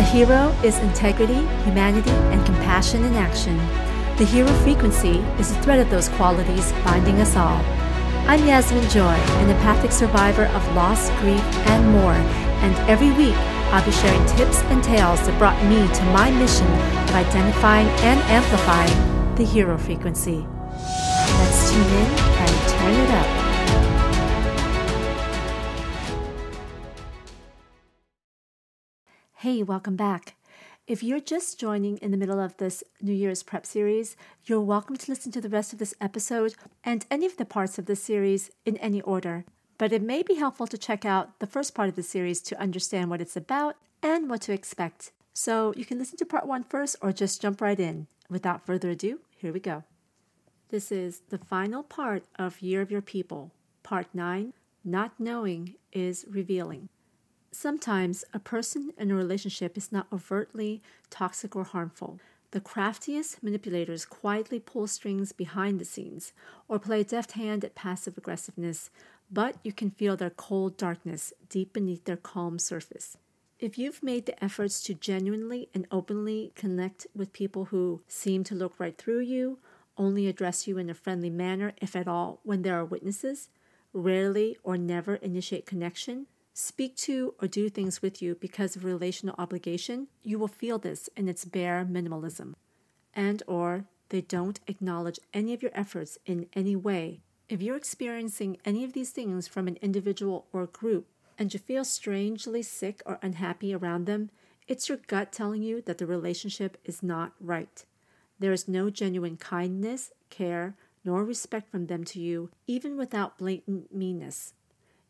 A hero is integrity, humanity, and compassion in action. The hero frequency is a thread of those qualities binding us all. I'm Yasmin Joy, an empathic survivor of loss, grief, and more, and every week I'll be sharing tips and tales that brought me to my mission of identifying and amplifying the hero frequency. Let's tune in and turn it up. Hey, welcome back. If you're just joining in the middle of this New Year's prep series, you're welcome to listen to the rest of this episode and any of the parts of this series in any order. But it may be helpful to check out the first part of the series to understand what it's about and what to expect. So you can listen to part one first or just jump right in. Without further ado, here we go. This is the final part of Year of Your People, Part 9 Not Knowing is Revealing. Sometimes a person in a relationship is not overtly toxic or harmful. The craftiest manipulators quietly pull strings behind the scenes or play a deft hand at passive aggressiveness, but you can feel their cold darkness deep beneath their calm surface. If you've made the efforts to genuinely and openly connect with people who seem to look right through you, only address you in a friendly manner, if at all, when there are witnesses, rarely or never initiate connection, speak to or do things with you because of relational obligation, you will feel this in its bare minimalism. And or they don't acknowledge any of your efforts in any way. If you're experiencing any of these things from an individual or group and you feel strangely sick or unhappy around them, it's your gut telling you that the relationship is not right. There is no genuine kindness, care, nor respect from them to you, even without blatant meanness.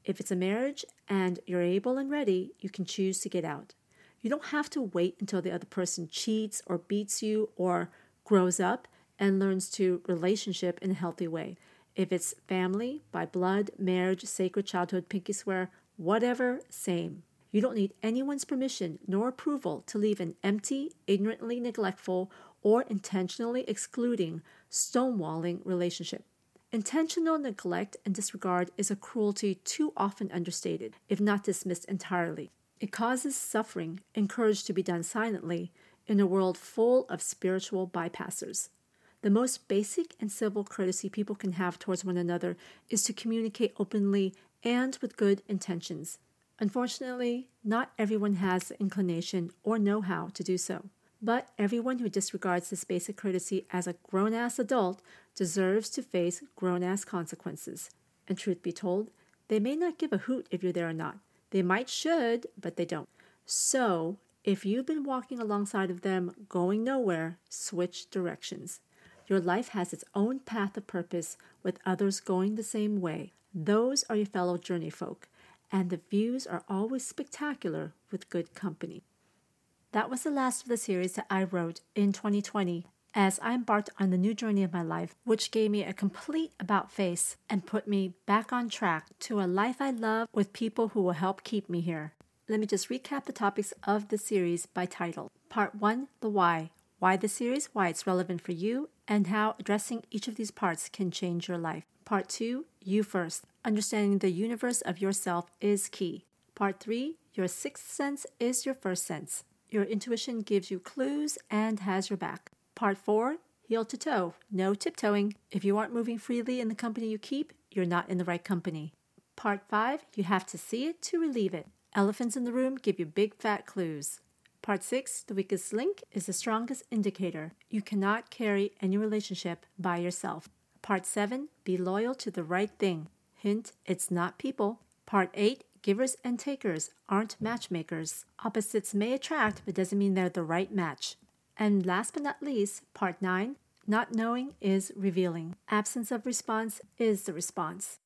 If it's a marriage and you're able and ready, you can choose to get out. You don't have to wait until the other person cheats or beats you or grows up and learns to relationship in a healthy way. If it's family, by blood, marriage, sacred childhood, pinky swear, whatever, same. You don't need anyone's permission nor approval to leave an empty, ignorantly neglectful, or intentionally excluding, stonewalling relationship. Intentional neglect and disregard is a cruelty too often understated, if not dismissed entirely. It causes suffering, encouraged to be done silently, in a world full of spiritual bypassers. The most basic and civil courtesy people can have towards one another is to communicate openly and with good intentions. Unfortunately, not everyone has the inclination or know how to do so. But everyone who disregards this basic courtesy as a grown ass adult deserves to face grown ass consequences. And truth be told, they may not give a hoot if you're there or not. They might should, but they don't. So, if you've been walking alongside of them going nowhere, switch directions. Your life has its own path of purpose with others going the same way. Those are your fellow journey folk, and the views are always spectacular with good company. That was the last of the series that I wrote in 2020 as I embarked on the new journey of my life, which gave me a complete about face and put me back on track to a life I love with people who will help keep me here. Let me just recap the topics of the series by title. Part 1 The Why. Why the series, why it's relevant for you, and how addressing each of these parts can change your life. Part 2 You First. Understanding the universe of yourself is key. Part 3 Your sixth sense is your first sense. Your intuition gives you clues and has your back. Part 4 Heel to toe, no tiptoeing. If you aren't moving freely in the company you keep, you're not in the right company. Part 5 You have to see it to relieve it. Elephants in the room give you big fat clues. Part 6 The weakest link is the strongest indicator. You cannot carry any relationship by yourself. Part 7 Be loyal to the right thing. Hint, it's not people. Part 8 Givers and takers aren't matchmakers. Opposites may attract, but doesn't mean they're the right match. And last but not least, part 9 not knowing is revealing. Absence of response is the response.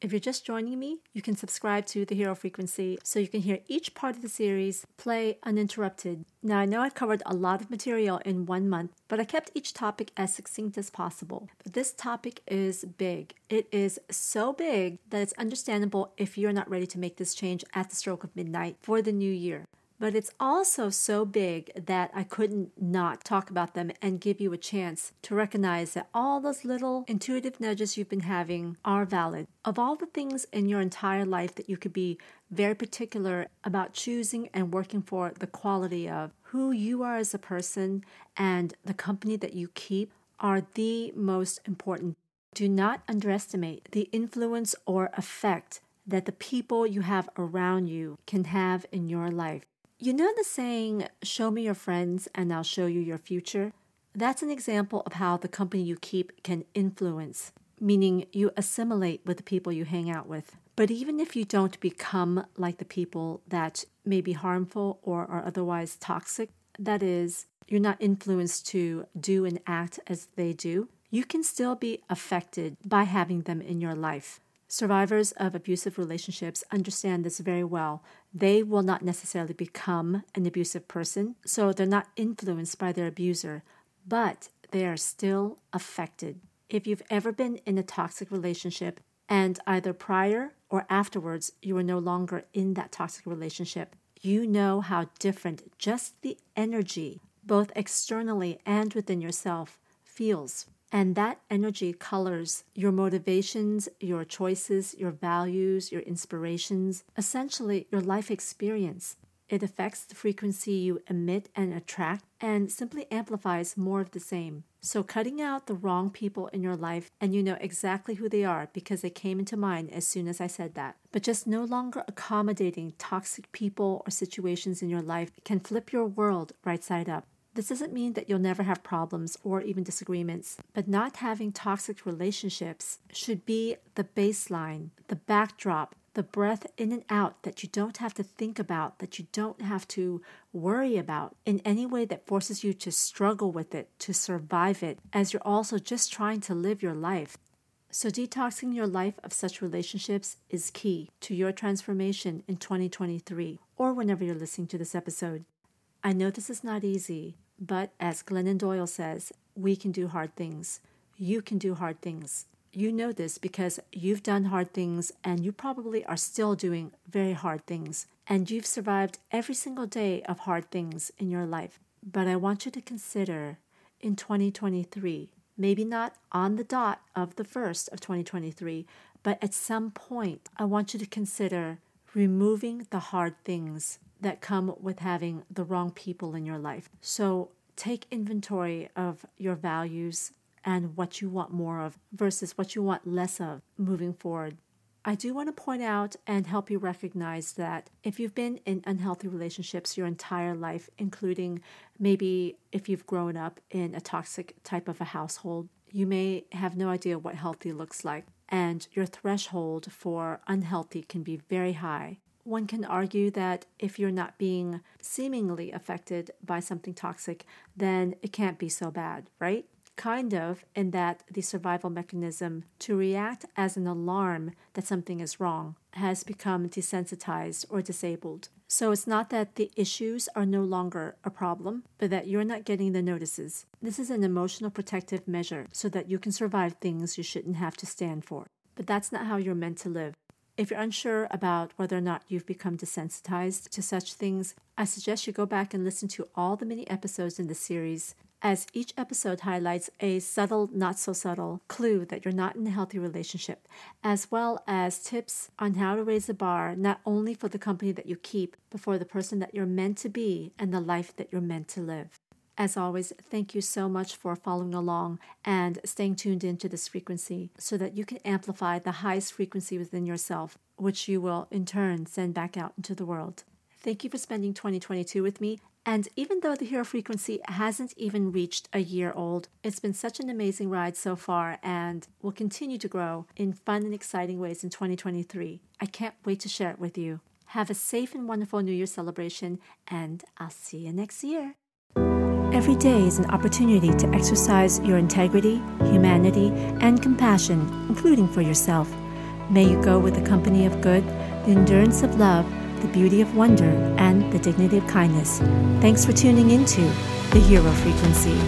If you're just joining me, you can subscribe to the Hero Frequency so you can hear each part of the series play uninterrupted. Now, I know I covered a lot of material in one month, but I kept each topic as succinct as possible. But this topic is big. It is so big that it's understandable if you're not ready to make this change at the stroke of midnight for the new year. But it's also so big that I couldn't not talk about them and give you a chance to recognize that all those little intuitive nudges you've been having are valid. Of all the things in your entire life that you could be very particular about choosing and working for the quality of who you are as a person and the company that you keep are the most important. Do not underestimate the influence or effect that the people you have around you can have in your life. You know the saying, show me your friends and I'll show you your future? That's an example of how the company you keep can influence, meaning you assimilate with the people you hang out with. But even if you don't become like the people that may be harmful or are otherwise toxic, that is, you're not influenced to do and act as they do, you can still be affected by having them in your life. Survivors of abusive relationships understand this very well. They will not necessarily become an abusive person, so they're not influenced by their abuser, but they are still affected. If you've ever been in a toxic relationship and either prior or afterwards you are no longer in that toxic relationship, you know how different just the energy, both externally and within yourself, feels. And that energy colors your motivations, your choices, your values, your inspirations, essentially your life experience. It affects the frequency you emit and attract and simply amplifies more of the same. So, cutting out the wrong people in your life, and you know exactly who they are because they came into mind as soon as I said that, but just no longer accommodating toxic people or situations in your life can flip your world right side up. This doesn't mean that you'll never have problems or even disagreements, but not having toxic relationships should be the baseline, the backdrop, the breath in and out that you don't have to think about, that you don't have to worry about in any way that forces you to struggle with it, to survive it, as you're also just trying to live your life. So, detoxing your life of such relationships is key to your transformation in 2023 or whenever you're listening to this episode. I know this is not easy, but as Glennon Doyle says, we can do hard things. You can do hard things. You know this because you've done hard things and you probably are still doing very hard things. And you've survived every single day of hard things in your life. But I want you to consider in 2023, maybe not on the dot of the first of 2023, but at some point, I want you to consider removing the hard things that come with having the wrong people in your life. So take inventory of your values and what you want more of versus what you want less of moving forward. I do want to point out and help you recognize that if you've been in unhealthy relationships your entire life, including maybe if you've grown up in a toxic type of a household, you may have no idea what healthy looks like, and your threshold for unhealthy can be very high one can argue that if you're not being seemingly affected by something toxic, then it can't be so bad, right? Kind of, in that the survival mechanism to react as an alarm that something is wrong has become desensitized or disabled. So it's not that the issues are no longer a problem, but that you're not getting the notices. This is an emotional protective measure so that you can survive things you shouldn't have to stand for. But that's not how you're meant to live. If you're unsure about whether or not you've become desensitized to such things, I suggest you go back and listen to all the mini episodes in the series, as each episode highlights a subtle, not so subtle clue that you're not in a healthy relationship, as well as tips on how to raise the bar not only for the company that you keep, but for the person that you're meant to be and the life that you're meant to live. As always, thank you so much for following along and staying tuned into this frequency so that you can amplify the highest frequency within yourself, which you will in turn send back out into the world. Thank you for spending 2022 with me. And even though the hero frequency hasn't even reached a year old, it's been such an amazing ride so far and will continue to grow in fun and exciting ways in 2023. I can't wait to share it with you. Have a safe and wonderful New Year celebration, and I'll see you next year. Every day is an opportunity to exercise your integrity, humanity, and compassion, including for yourself. May you go with the company of good, the endurance of love, the beauty of wonder, and the dignity of kindness. Thanks for tuning into the Hero Frequency.